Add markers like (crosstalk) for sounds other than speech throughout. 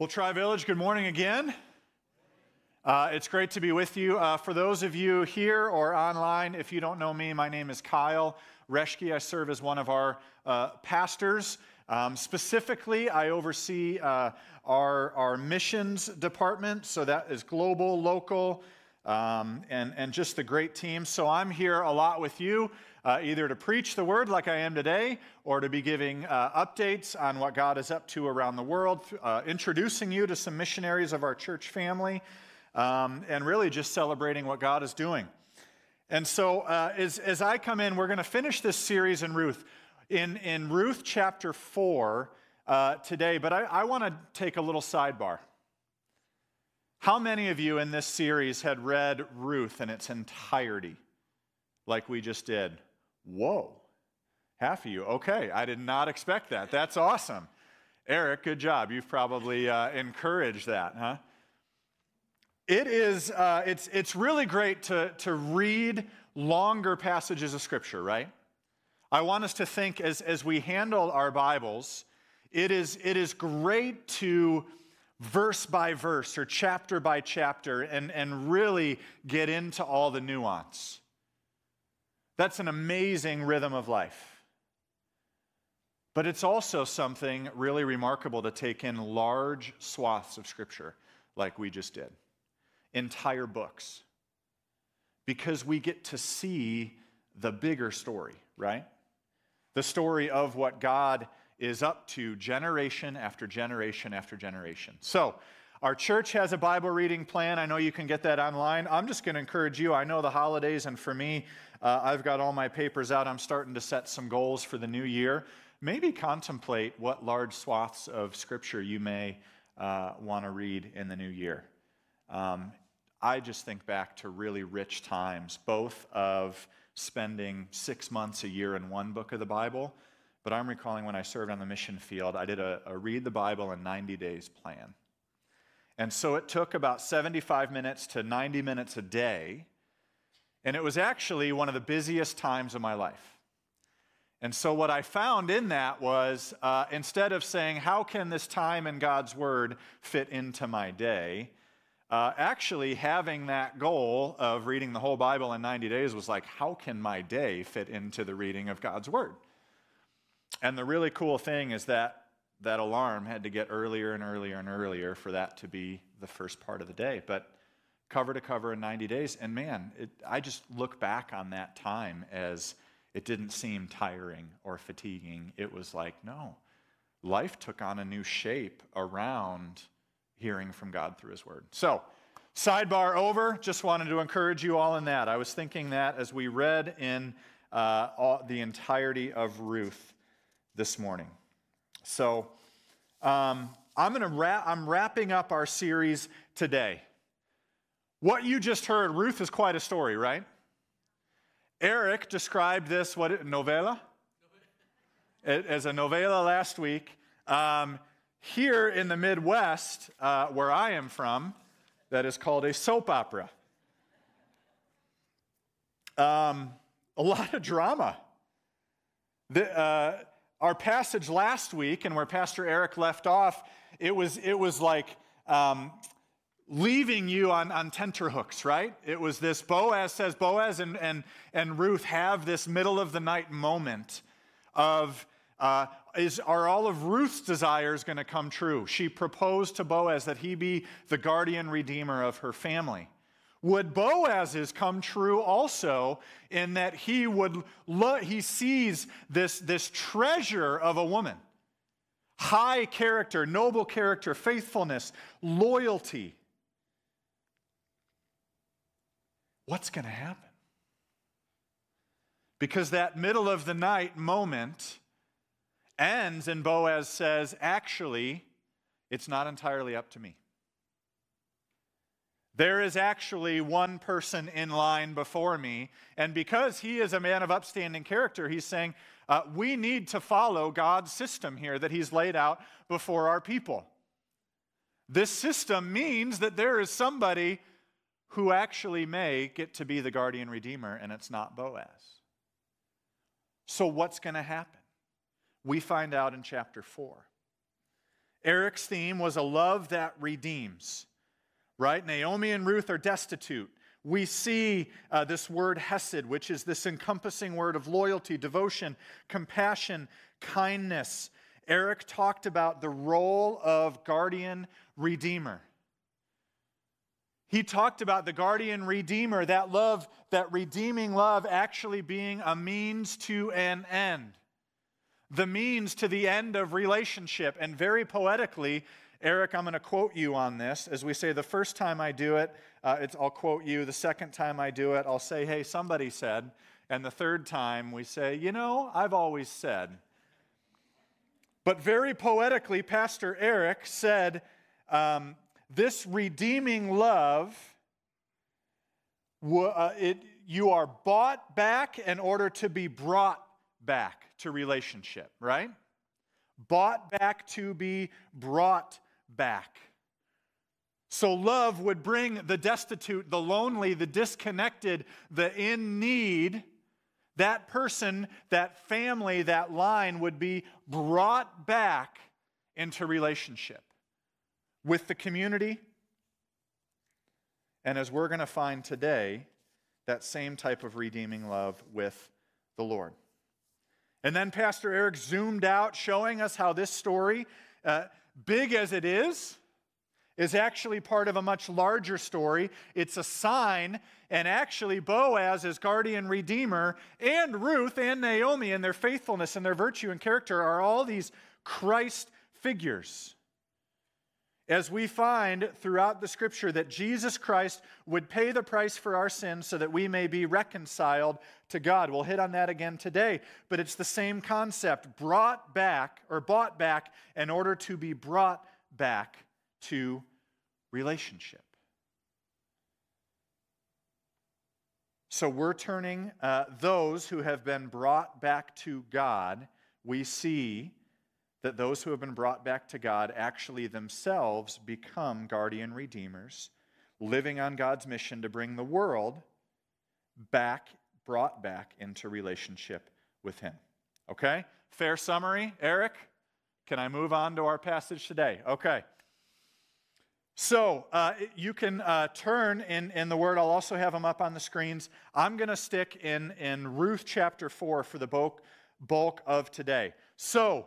Well, Tri Village, good morning again. Uh, it's great to be with you. Uh, for those of you here or online, if you don't know me, my name is Kyle Reschke. I serve as one of our uh, pastors. Um, specifically, I oversee uh, our, our missions department, so that is global, local, um, and, and just the great team. So I'm here a lot with you uh, either to preach the word like I am today or to be giving uh, updates on what God is up to around the world, uh, introducing you to some missionaries of our church family, um, and really just celebrating what God is doing. And so, uh, as, as I come in, we're going to finish this series in Ruth. In, in Ruth chapter 4 uh, today, but I, I want to take a little sidebar. How many of you in this series had read Ruth in its entirety, like we just did? Whoa, half of you. Okay, I did not expect that. That's awesome. Eric, good job. You've probably uh, encouraged that, huh? It is, uh, it's, it's really great to, to read longer passages of Scripture, right? I want us to think as, as we handle our Bibles, it is, it is great to verse by verse or chapter by chapter and, and really get into all the nuance. That's an amazing rhythm of life. But it's also something really remarkable to take in large swaths of Scripture, like we just did, entire books, because we get to see the bigger story, right? The story of what God is up to generation after generation after generation. So, our church has a Bible reading plan. I know you can get that online. I'm just going to encourage you. I know the holidays, and for me, uh, I've got all my papers out. I'm starting to set some goals for the new year. Maybe contemplate what large swaths of Scripture you may uh, want to read in the new year. Um, I just think back to really rich times, both of spending six months a year in one book of the Bible, but I'm recalling when I served on the mission field, I did a, a read the Bible in 90 days plan. And so it took about 75 minutes to 90 minutes a day. And it was actually one of the busiest times of my life. And so, what I found in that was uh, instead of saying, How can this time in God's Word fit into my day? Uh, actually, having that goal of reading the whole Bible in 90 days was like, How can my day fit into the reading of God's Word? And the really cool thing is that that alarm had to get earlier and earlier and earlier for that to be the first part of the day. But cover to cover in 90 days. And man, it, I just look back on that time as it didn't seem tiring or fatiguing. It was like, no, life took on a new shape around hearing from God through His Word. So, sidebar over. Just wanted to encourage you all in that. I was thinking that as we read in uh, all, the entirety of Ruth this morning. So um, I'm going to. I'm wrapping up our series today. What you just heard, Ruth, is quite a story, right? Eric described this what a novella as a novella last week. Um, here in the Midwest, uh, where I am from, that is called a soap opera. Um, a lot of drama. The, uh, our passage last week and where Pastor Eric left off, it was, it was like um, leaving you on, on tenterhooks, right? It was this Boaz says, Boaz and, and, and Ruth have this middle of the night moment of, uh, is, are all of Ruth's desires going to come true? She proposed to Boaz that he be the guardian redeemer of her family. Would Boaz's come true also in that he would he sees this, this treasure of a woman? High character, noble character, faithfulness, loyalty. What's going to happen? Because that middle of the night moment ends, and Boaz says, Actually, it's not entirely up to me. There is actually one person in line before me. And because he is a man of upstanding character, he's saying, uh, we need to follow God's system here that he's laid out before our people. This system means that there is somebody who actually may get to be the guardian redeemer, and it's not Boaz. So, what's going to happen? We find out in chapter 4. Eric's theme was a love that redeems, right? Naomi and Ruth are destitute. We see uh, this word hesed, which is this encompassing word of loyalty, devotion, compassion, kindness. Eric talked about the role of guardian redeemer. He talked about the guardian redeemer, that love, that redeeming love actually being a means to an end the means to the end of relationship. And very poetically, Eric, I'm going to quote you on this. As we say, the first time I do it, uh, I'll quote you. The second time I do it, I'll say, hey, somebody said. And the third time, we say, you know, I've always said. But very poetically, Pastor Eric said, um, this redeeming love, uh, it, you are bought back in order to be brought back to relationship, right? Bought back to be brought back. So, love would bring the destitute, the lonely, the disconnected, the in need. That person, that family, that line would be brought back into relationship with the community. And as we're going to find today, that same type of redeeming love with the Lord. And then Pastor Eric zoomed out, showing us how this story, uh, big as it is, is actually part of a much larger story. It's a sign, and actually, Boaz, as guardian redeemer, and Ruth and Naomi, and their faithfulness and their virtue and character are all these Christ figures as we find throughout the scripture that Jesus Christ would pay the price for our sins so that we may be reconciled to God. We'll hit on that again today, but it's the same concept brought back or bought back in order to be brought back to relationship. So we're turning uh, those who have been brought back to God, we see that those who have been brought back to God actually themselves become guardian redeemers, living on God's mission to bring the world back, brought back into relationship with Him. Okay? Fair summary, Eric? Can I move on to our passage today? Okay. So uh, you can uh, turn in, in the word. I'll also have them up on the screens. I'm going to stick in, in Ruth chapter 4 for the bulk, bulk of today. So,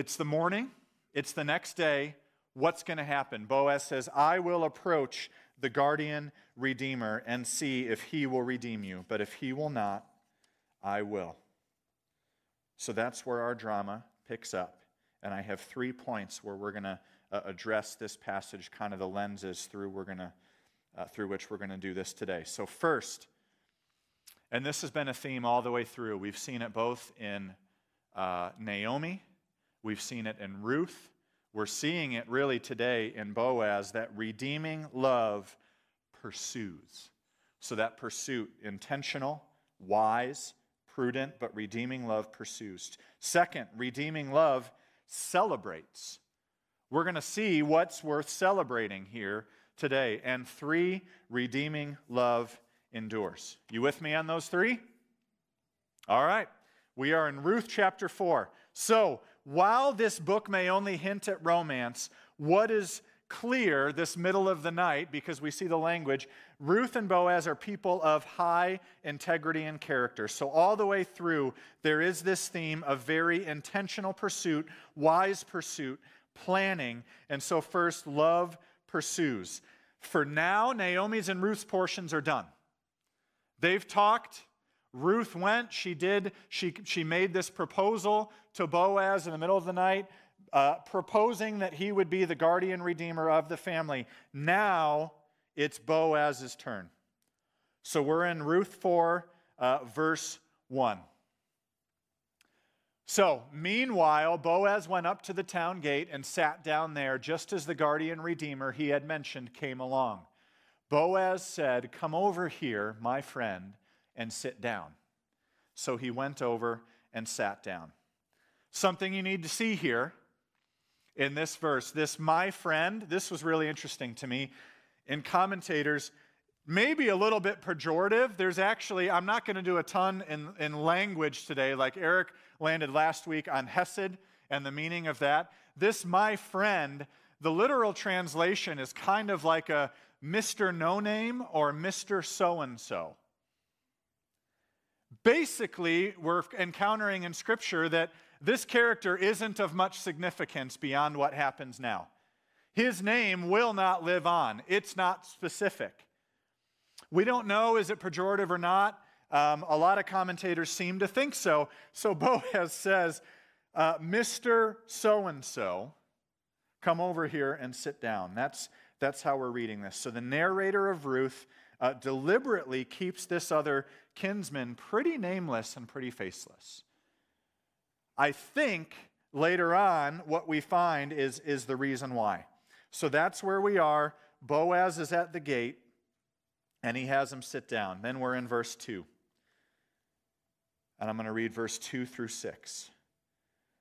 it's the morning, it's the next day. What's going to happen? Boaz says, I will approach the guardian redeemer and see if he will redeem you. But if he will not, I will. So that's where our drama picks up. And I have three points where we're going to uh, address this passage, kind of the lenses through, we're gonna, uh, through which we're going to do this today. So, first, and this has been a theme all the way through, we've seen it both in uh, Naomi We've seen it in Ruth. We're seeing it really today in Boaz that redeeming love pursues. So that pursuit, intentional, wise, prudent, but redeeming love pursues. Second, redeeming love celebrates. We're going to see what's worth celebrating here today. And three, redeeming love endures. You with me on those three? All right. We are in Ruth chapter 4. So, while this book may only hint at romance, what is clear this middle of the night, because we see the language, Ruth and Boaz are people of high integrity and character. So, all the way through, there is this theme of very intentional pursuit, wise pursuit, planning. And so, first, love pursues. For now, Naomi's and Ruth's portions are done. They've talked, Ruth went, she did, she, she made this proposal to Boaz in the middle of the night, uh, proposing that he would be the guardian redeemer of the family. Now it's Boaz's turn. So we're in Ruth 4, uh, verse 1. So, meanwhile, Boaz went up to the town gate and sat down there just as the guardian redeemer he had mentioned came along. Boaz said, Come over here, my friend and sit down. So he went over and sat down. Something you need to see here in this verse, this my friend, this was really interesting to me. In commentators, maybe a little bit pejorative. There's actually, I'm not going to do a ton in, in language today, like Eric landed last week on Hesed and the meaning of that. This, my friend, the literal translation is kind of like a Mr. No Name or Mr. So and so. Basically, we're encountering in Scripture that this character isn't of much significance beyond what happens now. His name will not live on, it's not specific. We don't know, is it pejorative or not? Um, a lot of commentators seem to think so. So (laughs) Boaz says, uh, Mr. So and so, come over here and sit down. That's, that's how we're reading this. So the narrator of Ruth uh, deliberately keeps this other kinsman pretty nameless and pretty faceless. I think later on what we find is, is the reason why. So that's where we are. Boaz is at the gate and he has him sit down. Then we're in verse 2. And I'm going to read verse 2 through 6.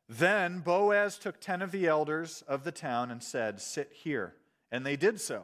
Then Boaz took ten of the elders of the town and said, Sit here. And they did so.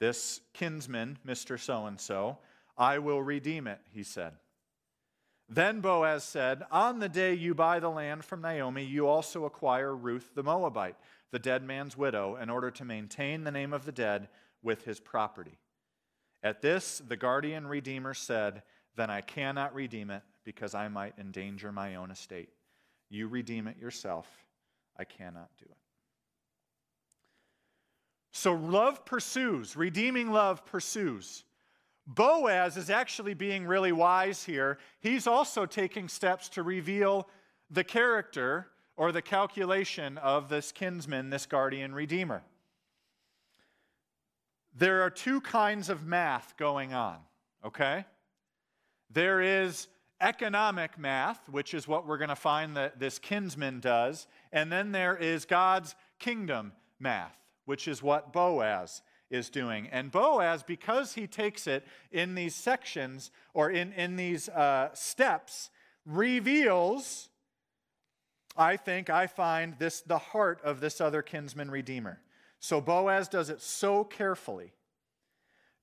This kinsman, Mr. So and so, I will redeem it, he said. Then Boaz said, On the day you buy the land from Naomi, you also acquire Ruth the Moabite, the dead man's widow, in order to maintain the name of the dead with his property. At this, the guardian redeemer said, Then I cannot redeem it because I might endanger my own estate. You redeem it yourself. I cannot do it. So love pursues, redeeming love pursues. Boaz is actually being really wise here. He's also taking steps to reveal the character or the calculation of this kinsman, this guardian redeemer. There are two kinds of math going on, okay? There is economic math, which is what we're going to find that this kinsman does, and then there is God's kingdom math, which is what Boaz is doing. And Boaz, because he takes it in these sections or in, in these uh, steps, reveals, I think, I find this the heart of this other kinsman redeemer. So Boaz does it so carefully.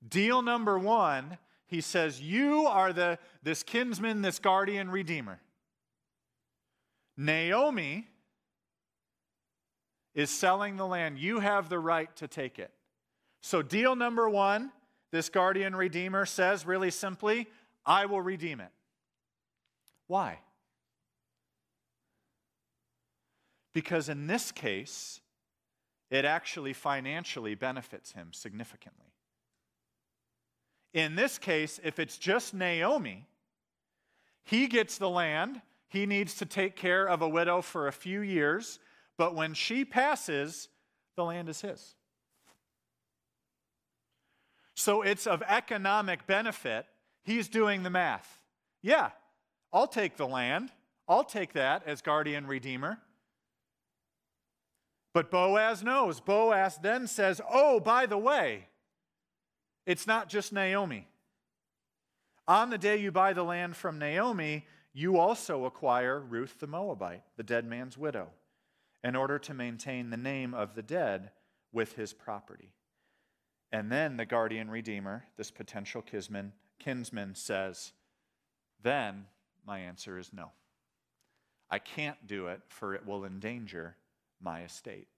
Deal number one, he says, You are the this kinsman, this guardian redeemer. Naomi is selling the land. You have the right to take it. So, deal number one, this guardian redeemer says really simply, I will redeem it. Why? Because in this case, it actually financially benefits him significantly. In this case, if it's just Naomi, he gets the land. He needs to take care of a widow for a few years, but when she passes, the land is his. So it's of economic benefit. He's doing the math. Yeah, I'll take the land. I'll take that as guardian redeemer. But Boaz knows. Boaz then says, Oh, by the way, it's not just Naomi. On the day you buy the land from Naomi, you also acquire Ruth the Moabite, the dead man's widow, in order to maintain the name of the dead with his property. And then the guardian redeemer, this potential kinsman, kinsman says, Then my answer is no. I can't do it, for it will endanger my estate.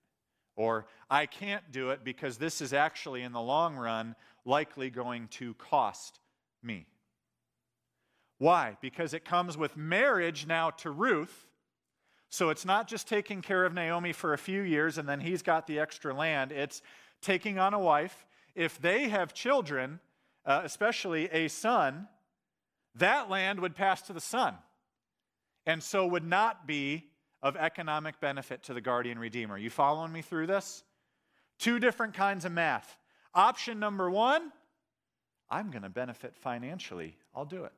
Or I can't do it because this is actually, in the long run, likely going to cost me. Why? Because it comes with marriage now to Ruth. So it's not just taking care of Naomi for a few years and then he's got the extra land. It's taking on a wife if they have children, uh, especially a son, that land would pass to the son, and so would not be of economic benefit to the guardian redeemer. You following me through this? Two different kinds of math. Option number one, I'm going to benefit financially. I'll do it.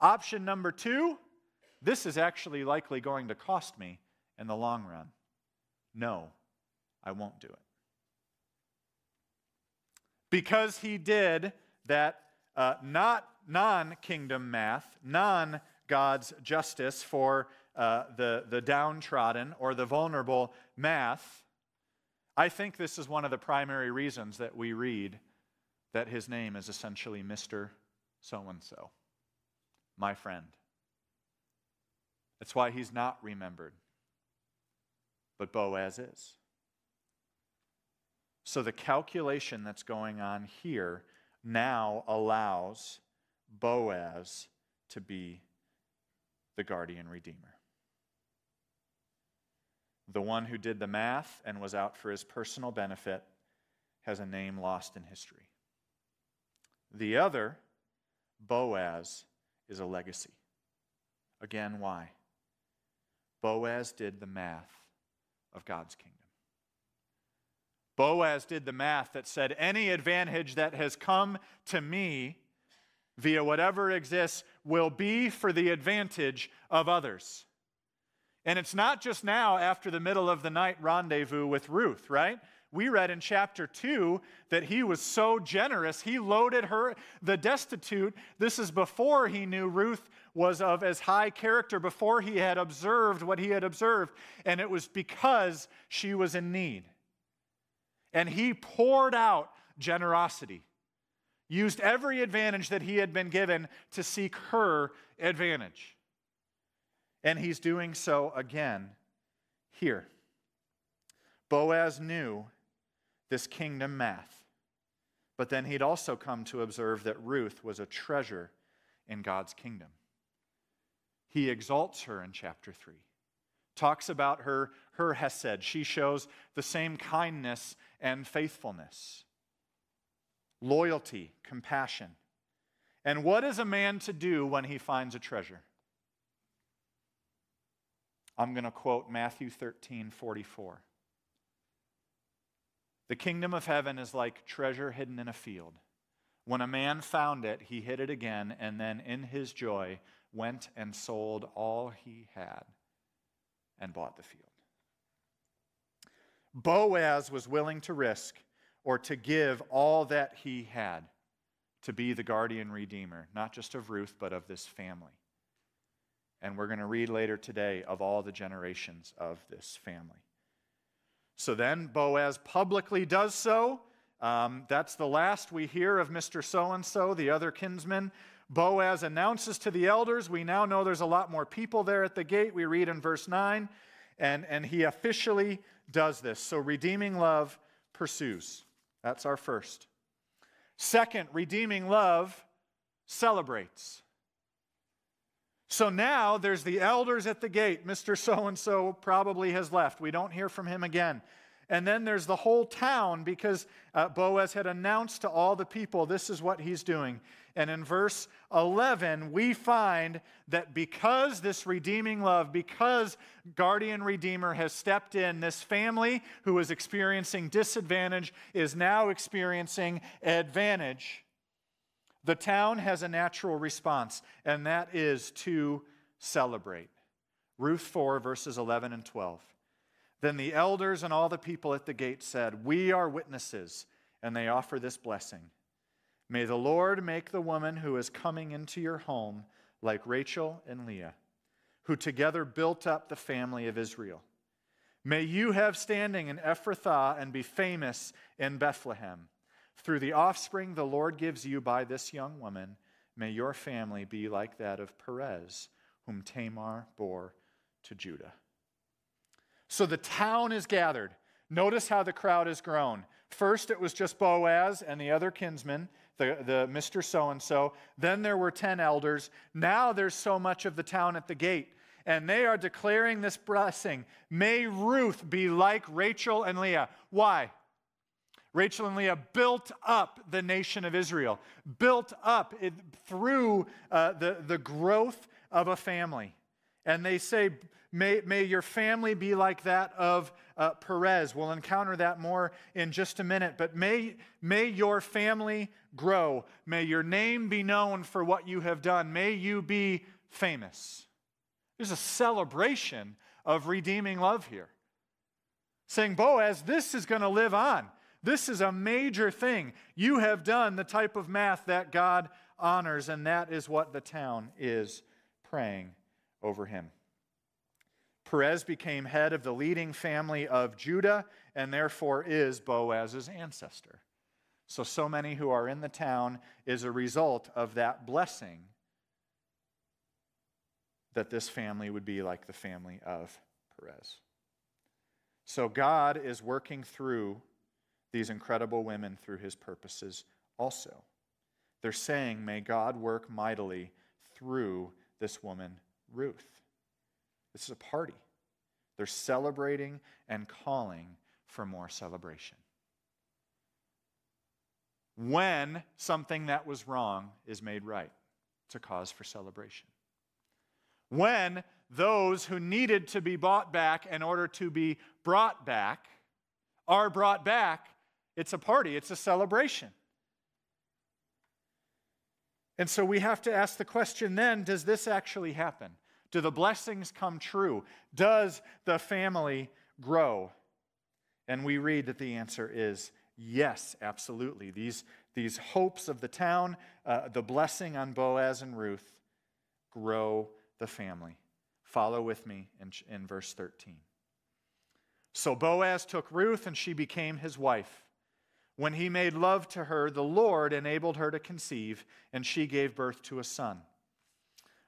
Option number two, this is actually likely going to cost me in the long run. No, I won't do it. Because he did that uh, not non kingdom math, non God's justice for uh, the, the downtrodden or the vulnerable math, I think this is one of the primary reasons that we read that his name is essentially Mr. So and so, my friend. That's why he's not remembered, but Boaz is. So the calculation that's going on here now allows Boaz to be the guardian redeemer. The one who did the math and was out for his personal benefit has a name lost in history. The other, Boaz, is a legacy. Again, why? Boaz did the math of God's kingdom. Boaz did the math that said any advantage that has come to me via whatever exists will be for the advantage of others. And it's not just now after the middle of the night rendezvous with Ruth, right? We read in chapter 2 that he was so generous, he loaded her, the destitute. This is before he knew Ruth was of as high character, before he had observed what he had observed. And it was because she was in need. And he poured out generosity used every advantage that he had been given to seek her advantage. And he's doing so again here. Boaz knew this kingdom math, but then he'd also come to observe that Ruth was a treasure in God's kingdom. He exalts her in chapter 3, talks about her, her hesed. She shows the same kindness and faithfulness loyalty, compassion. And what is a man to do when he finds a treasure? I'm going to quote Matthew 13 44. The kingdom of heaven is like treasure hidden in a field. When a man found it, he hid it again, and then in his joy went and sold all he had and bought the field. Boaz was willing to risk or to give all that he had to be the guardian redeemer, not just of Ruth, but of this family. And we're going to read later today of all the generations of this family. So then Boaz publicly does so. Um, that's the last we hear of Mr. So and so, the other kinsman. Boaz announces to the elders. We now know there's a lot more people there at the gate. We read in verse 9. And, and he officially does this. So redeeming love pursues. That's our first. Second, redeeming love celebrates. So now there's the elders at the gate. Mr. So and so probably has left. We don't hear from him again. And then there's the whole town because uh, Boaz had announced to all the people this is what he's doing. And in verse 11, we find that because this redeeming love, because guardian redeemer has stepped in, this family who was experiencing disadvantage is now experiencing advantage. The town has a natural response, and that is to celebrate. Ruth 4, verses 11 and 12. Then the elders and all the people at the gate said, We are witnesses, and they offer this blessing. May the Lord make the woman who is coming into your home like Rachel and Leah, who together built up the family of Israel. May you have standing in Ephrathah and be famous in Bethlehem. Through the offspring the Lord gives you by this young woman, may your family be like that of Perez, whom Tamar bore to Judah. So the town is gathered. Notice how the crowd has grown. First, it was just Boaz and the other kinsmen the, the Mr. So and so. Then there were 10 elders. Now there's so much of the town at the gate. And they are declaring this blessing. May Ruth be like Rachel and Leah. Why? Rachel and Leah built up the nation of Israel, built up it through uh, the, the growth of a family. And they say, may, may your family be like that of uh, Perez. We'll encounter that more in just a minute. But may, may your family grow. May your name be known for what you have done. May you be famous. There's a celebration of redeeming love here. saying, Boaz, this is going to live on. This is a major thing. You have done the type of math that God honors, and that is what the town is praying over him. Perez became head of the leading family of Judah and therefore is Boaz's ancestor. So, so many who are in the town is a result of that blessing that this family would be like the family of Perez. So, God is working through these incredible women through his purposes also. They're saying, May God work mightily through this woman, Ruth. This is a party. They're celebrating and calling for more celebration. When something that was wrong is made right, it's a cause for celebration. When those who needed to be bought back in order to be brought back are brought back, it's a party, it's a celebration. And so we have to ask the question then does this actually happen? Do the blessings come true? Does the family grow? And we read that the answer is yes, absolutely. These, these hopes of the town, uh, the blessing on Boaz and Ruth, grow the family. Follow with me in, in verse 13. So Boaz took Ruth, and she became his wife. When he made love to her, the Lord enabled her to conceive, and she gave birth to a son.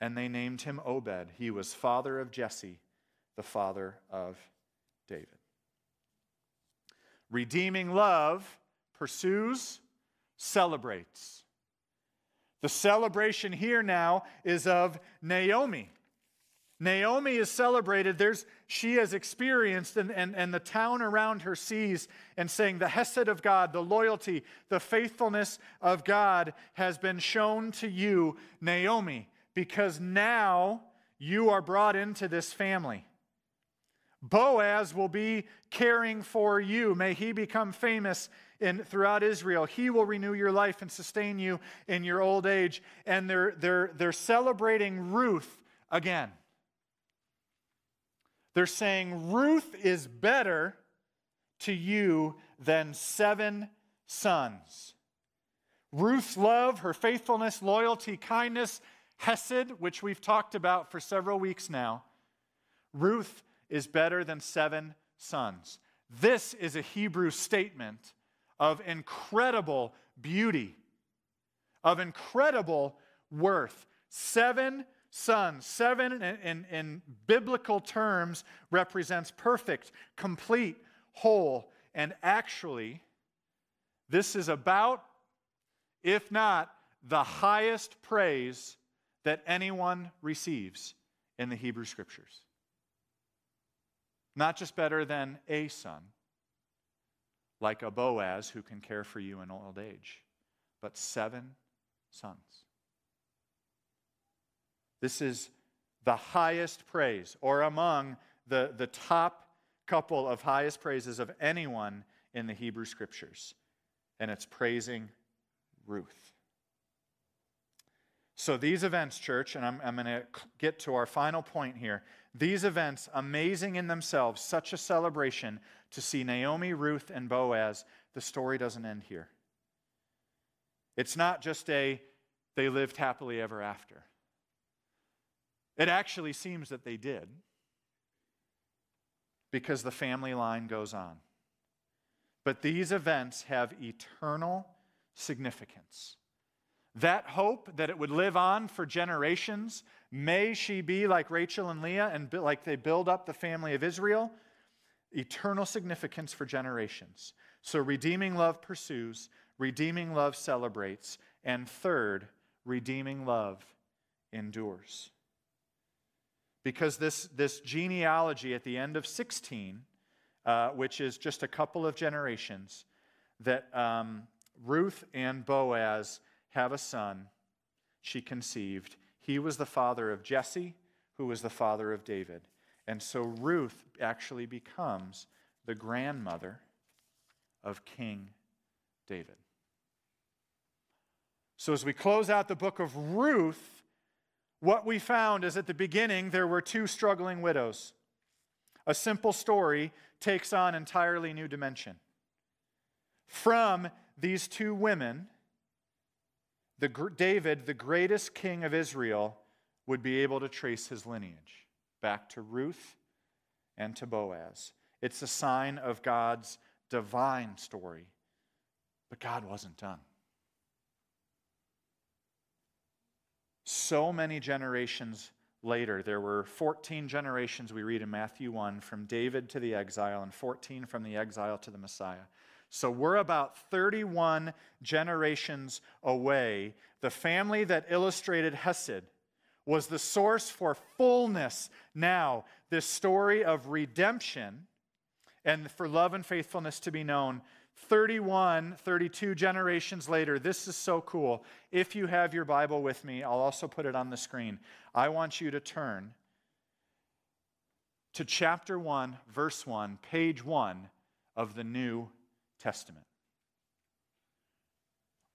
And they named him Obed. He was father of Jesse, the father of David. Redeeming love pursues, celebrates. The celebration here now is of Naomi. Naomi is celebrated. There's, she has experienced, and, and, and the town around her sees and saying, The Hesed of God, the loyalty, the faithfulness of God has been shown to you, Naomi, because now you are brought into this family. Boaz will be caring for you. May he become famous in, throughout Israel. He will renew your life and sustain you in your old age. And they're, they're, they're celebrating Ruth again. They're saying, Ruth is better to you than seven sons. Ruth's love, her faithfulness, loyalty, kindness, Hesed, which we've talked about for several weeks now. Ruth is better than seven sons. This is a Hebrew statement of incredible beauty, of incredible worth. Seven sons, seven in, in, in, biblical terms represents perfect, complete, whole. And actually, this is about, if not the highest praise that anyone receives in the Hebrew Scriptures. Not just better than a son, like a Boaz who can care for you in old age, but seven sons. This is the highest praise, or among the, the top couple of highest praises of anyone in the Hebrew Scriptures. And it's praising Ruth. So, these events, church, and I'm, I'm going to get to our final point here. These events, amazing in themselves, such a celebration to see Naomi, Ruth, and Boaz, the story doesn't end here. It's not just a they lived happily ever after. It actually seems that they did because the family line goes on. But these events have eternal significance. That hope that it would live on for generations, may she be like Rachel and Leah and like they build up the family of Israel, eternal significance for generations. So, redeeming love pursues, redeeming love celebrates, and third, redeeming love endures. Because this, this genealogy at the end of 16 uh, which is just a couple of generations, that um, Ruth and Boaz have a son she conceived. He was the father of Jesse, who was the father of David. And so Ruth actually becomes the grandmother of King David. So, as we close out the book of Ruth, what we found is at the beginning there were two struggling widows. A simple story takes on entirely new dimension. From these two women, the, David, the greatest king of Israel, would be able to trace his lineage back to Ruth and to Boaz. It's a sign of God's divine story. But God wasn't done. So many generations later, there were 14 generations we read in Matthew 1 from David to the exile and 14 from the exile to the Messiah. So we're about 31 generations away. The family that illustrated Hesed was the source for fullness now, this story of redemption and for love and faithfulness to be known. 31, 32 generations later, this is so cool. If you have your Bible with me, I'll also put it on the screen. I want you to turn to chapter 1, verse 1, page 1 of the New Testament.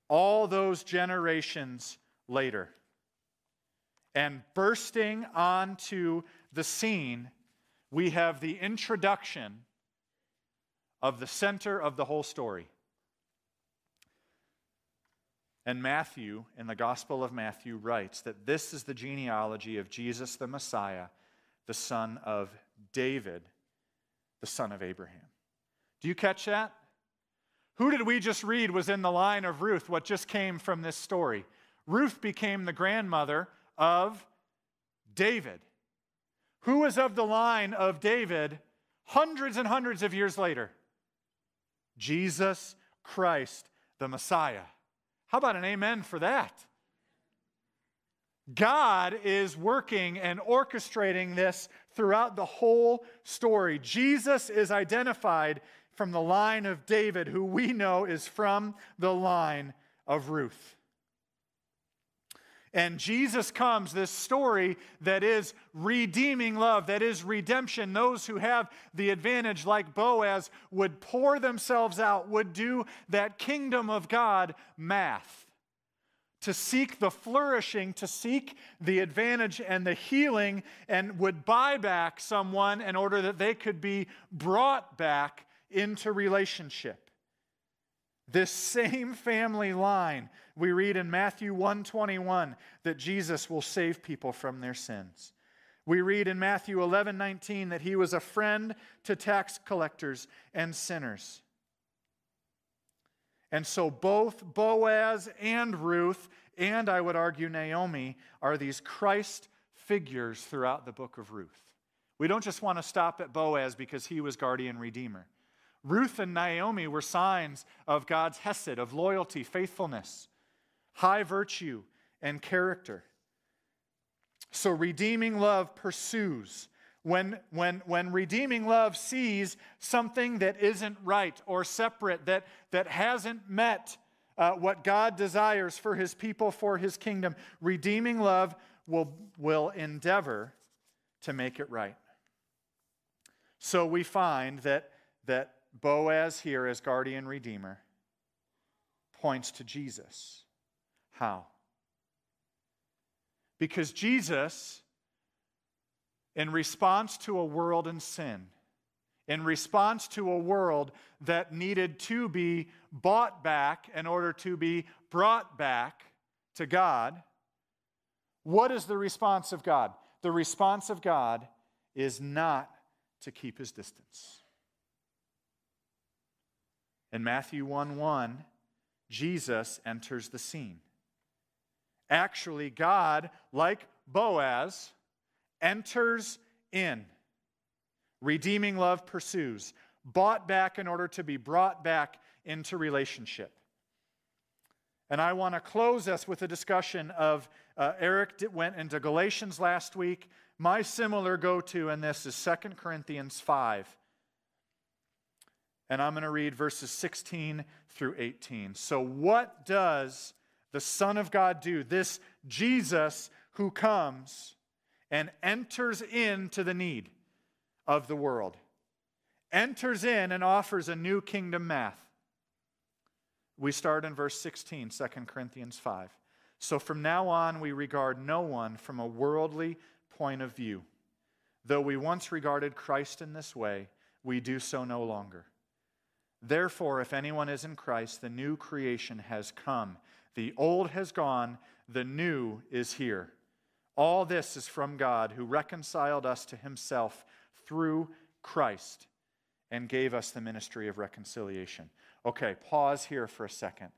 All those generations later, and bursting onto the scene, we have the introduction of the center of the whole story. And Matthew, in the Gospel of Matthew, writes that this is the genealogy of Jesus the Messiah, the son of David, the son of Abraham. Do you catch that? Who did we just read was in the line of Ruth, what just came from this story? Ruth became the grandmother of David. Who was of the line of David hundreds and hundreds of years later? Jesus Christ, the Messiah. How about an amen for that? God is working and orchestrating this throughout the whole story. Jesus is identified from the line of David, who we know is from the line of Ruth. And Jesus comes, this story that is redeeming love, that is redemption. Those who have the advantage, like Boaz, would pour themselves out, would do that kingdom of God math to seek the flourishing, to seek the advantage and the healing, and would buy back someone in order that they could be brought back into relationship. This same family line, we read in Matthew 121 that Jesus will save people from their sins. We read in Matthew 11:19 that he was a friend to tax collectors and sinners. And so both Boaz and Ruth, and I would argue Naomi, are these Christ figures throughout the book of Ruth. We don't just want to stop at Boaz because he was guardian redeemer. Ruth and Naomi were signs of God's hesed, of loyalty, faithfulness, high virtue, and character. So redeeming love pursues. When, when, when redeeming love sees something that isn't right or separate, that, that hasn't met uh, what God desires for his people, for his kingdom, redeeming love will, will endeavor to make it right. So we find that, that Boaz here as guardian redeemer points to Jesus. How? Because Jesus, in response to a world in sin, in response to a world that needed to be bought back in order to be brought back to God, what is the response of God? The response of God is not to keep his distance. In Matthew 1 1, Jesus enters the scene. Actually, God, like Boaz, enters in. Redeeming love pursues, bought back in order to be brought back into relationship. And I want to close us with a discussion of uh, Eric went into Galatians last week. My similar go to in this is 2 Corinthians 5. And I'm going to read verses 16 through 18. So, what does the Son of God do? This Jesus who comes and enters into the need of the world, enters in and offers a new kingdom math. We start in verse 16, 2 Corinthians 5. So from now on, we regard no one from a worldly point of view. Though we once regarded Christ in this way, we do so no longer. Therefore, if anyone is in Christ, the new creation has come. The old has gone, the new is here. All this is from God, who reconciled us to himself through Christ and gave us the ministry of reconciliation. Okay, pause here for a second.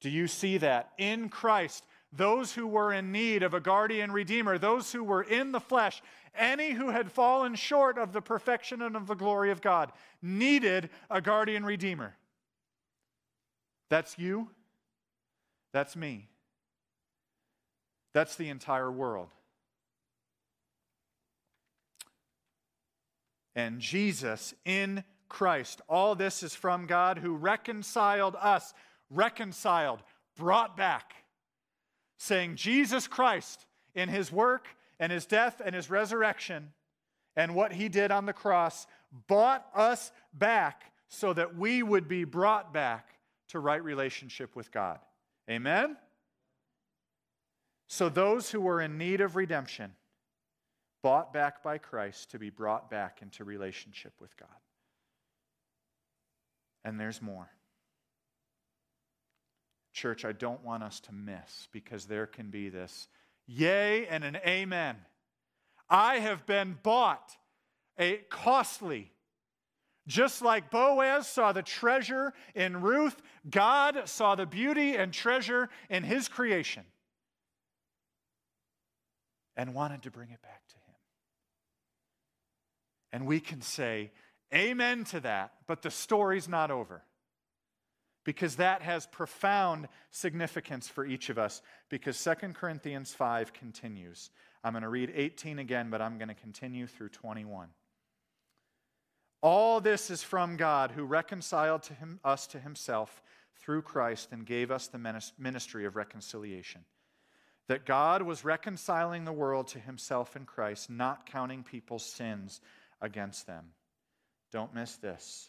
Do you see that? In Christ, those who were in need of a guardian redeemer, those who were in the flesh, any who had fallen short of the perfection and of the glory of God, needed a guardian redeemer. That's you. That's me. That's the entire world. And Jesus in Christ. All this is from God who reconciled us, reconciled, brought back, saying, Jesus Christ, in his work and his death and his resurrection and what he did on the cross, bought us back so that we would be brought back to right relationship with God. Amen? So, those who were in need of redemption, bought back by Christ to be brought back into relationship with God. And there's more. Church, I don't want us to miss because there can be this yay and an amen. I have been bought a costly. Just like Boaz saw the treasure in Ruth, God saw the beauty and treasure in his creation and wanted to bring it back to him. And we can say, Amen to that, but the story's not over. Because that has profound significance for each of us. Because 2 Corinthians 5 continues. I'm going to read 18 again, but I'm going to continue through 21. All this is from God who reconciled to him, us to himself through Christ and gave us the ministry of reconciliation. That God was reconciling the world to himself in Christ, not counting people's sins against them. Don't miss this.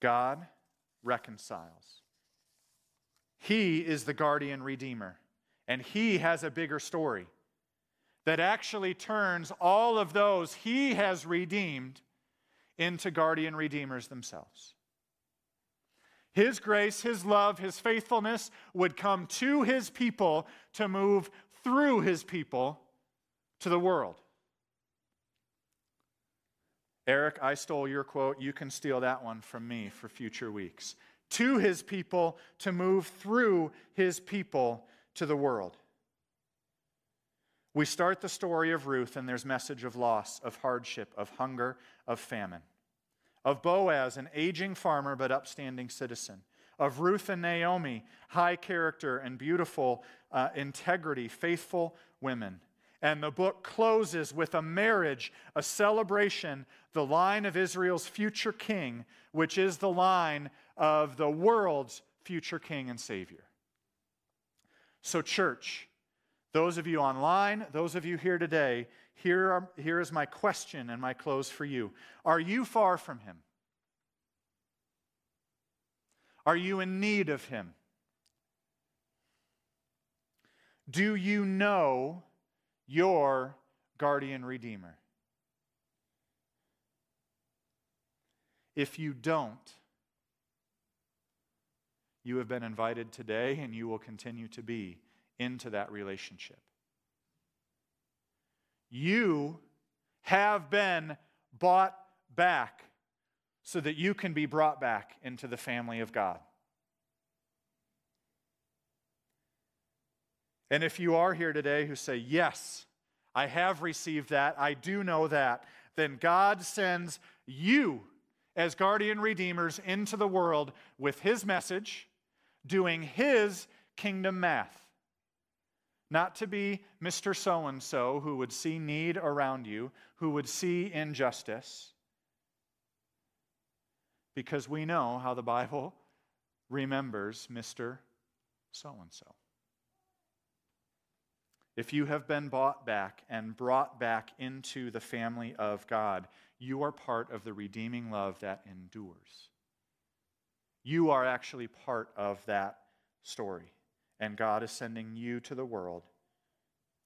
God reconciles. He is the guardian redeemer, and He has a bigger story that actually turns all of those He has redeemed into guardian redeemers themselves. His grace, His love, His faithfulness would come to His people to move through His people to the world. Eric, I stole your quote. You can steal that one from me for future weeks. To his people to move through his people to the world. We start the story of Ruth, and there's message of loss, of hardship, of hunger, of famine. Of Boaz, an aging farmer but upstanding citizen. Of Ruth and Naomi, high character and beautiful uh, integrity, faithful women. And the book closes with a marriage, a celebration, the line of Israel's future king, which is the line of the world's future king and savior. So, church, those of you online, those of you here today, here, are, here is my question and my close for you. Are you far from him? Are you in need of him? Do you know your guardian redeemer. If you don't, you have been invited today and you will continue to be into that relationship. You have been bought back so that you can be brought back into the family of God. And if you are here today who say, Yes, I have received that, I do know that, then God sends you as guardian redeemers into the world with His message, doing His kingdom math. Not to be Mr. So and so who would see need around you, who would see injustice. Because we know how the Bible remembers Mr. So and so. If you have been bought back and brought back into the family of God, you are part of the redeeming love that endures. You are actually part of that story. And God is sending you to the world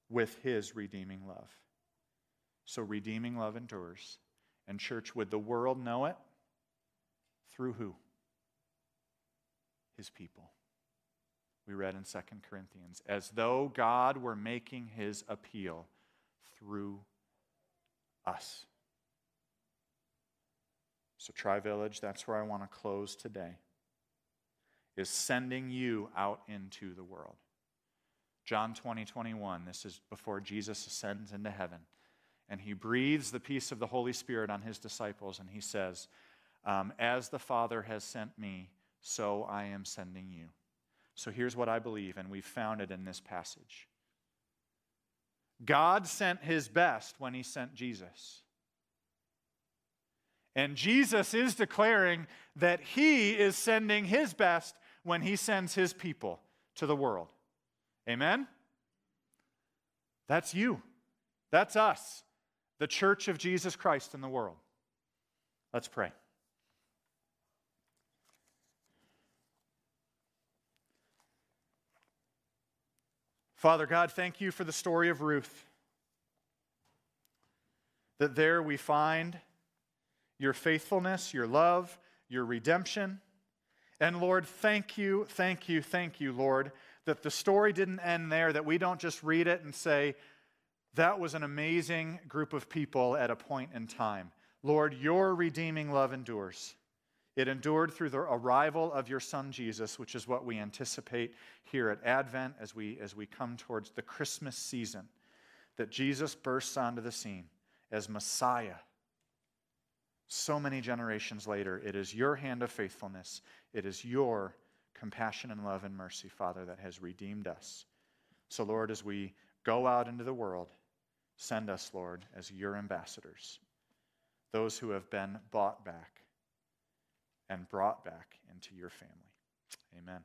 with his redeeming love. So, redeeming love endures. And, church, would the world know it? Through who? His people we read in 2 Corinthians, as though God were making his appeal through us. So, Tri Village, that's where I want to close today, is sending you out into the world. John 20, 21, this is before Jesus ascends into heaven. And he breathes the peace of the Holy Spirit on his disciples, and he says, um, As the Father has sent me, so I am sending you. So here's what I believe, and we've found it in this passage God sent his best when he sent Jesus. And Jesus is declaring that he is sending his best when he sends his people to the world. Amen? That's you. That's us, the church of Jesus Christ in the world. Let's pray. Father God, thank you for the story of Ruth. That there we find your faithfulness, your love, your redemption. And Lord, thank you, thank you, thank you, Lord, that the story didn't end there, that we don't just read it and say, that was an amazing group of people at a point in time. Lord, your redeeming love endures. It endured through the arrival of your son Jesus, which is what we anticipate here at Advent as we, as we come towards the Christmas season, that Jesus bursts onto the scene as Messiah. So many generations later, it is your hand of faithfulness, it is your compassion and love and mercy, Father, that has redeemed us. So, Lord, as we go out into the world, send us, Lord, as your ambassadors, those who have been bought back and brought back into your family. Amen.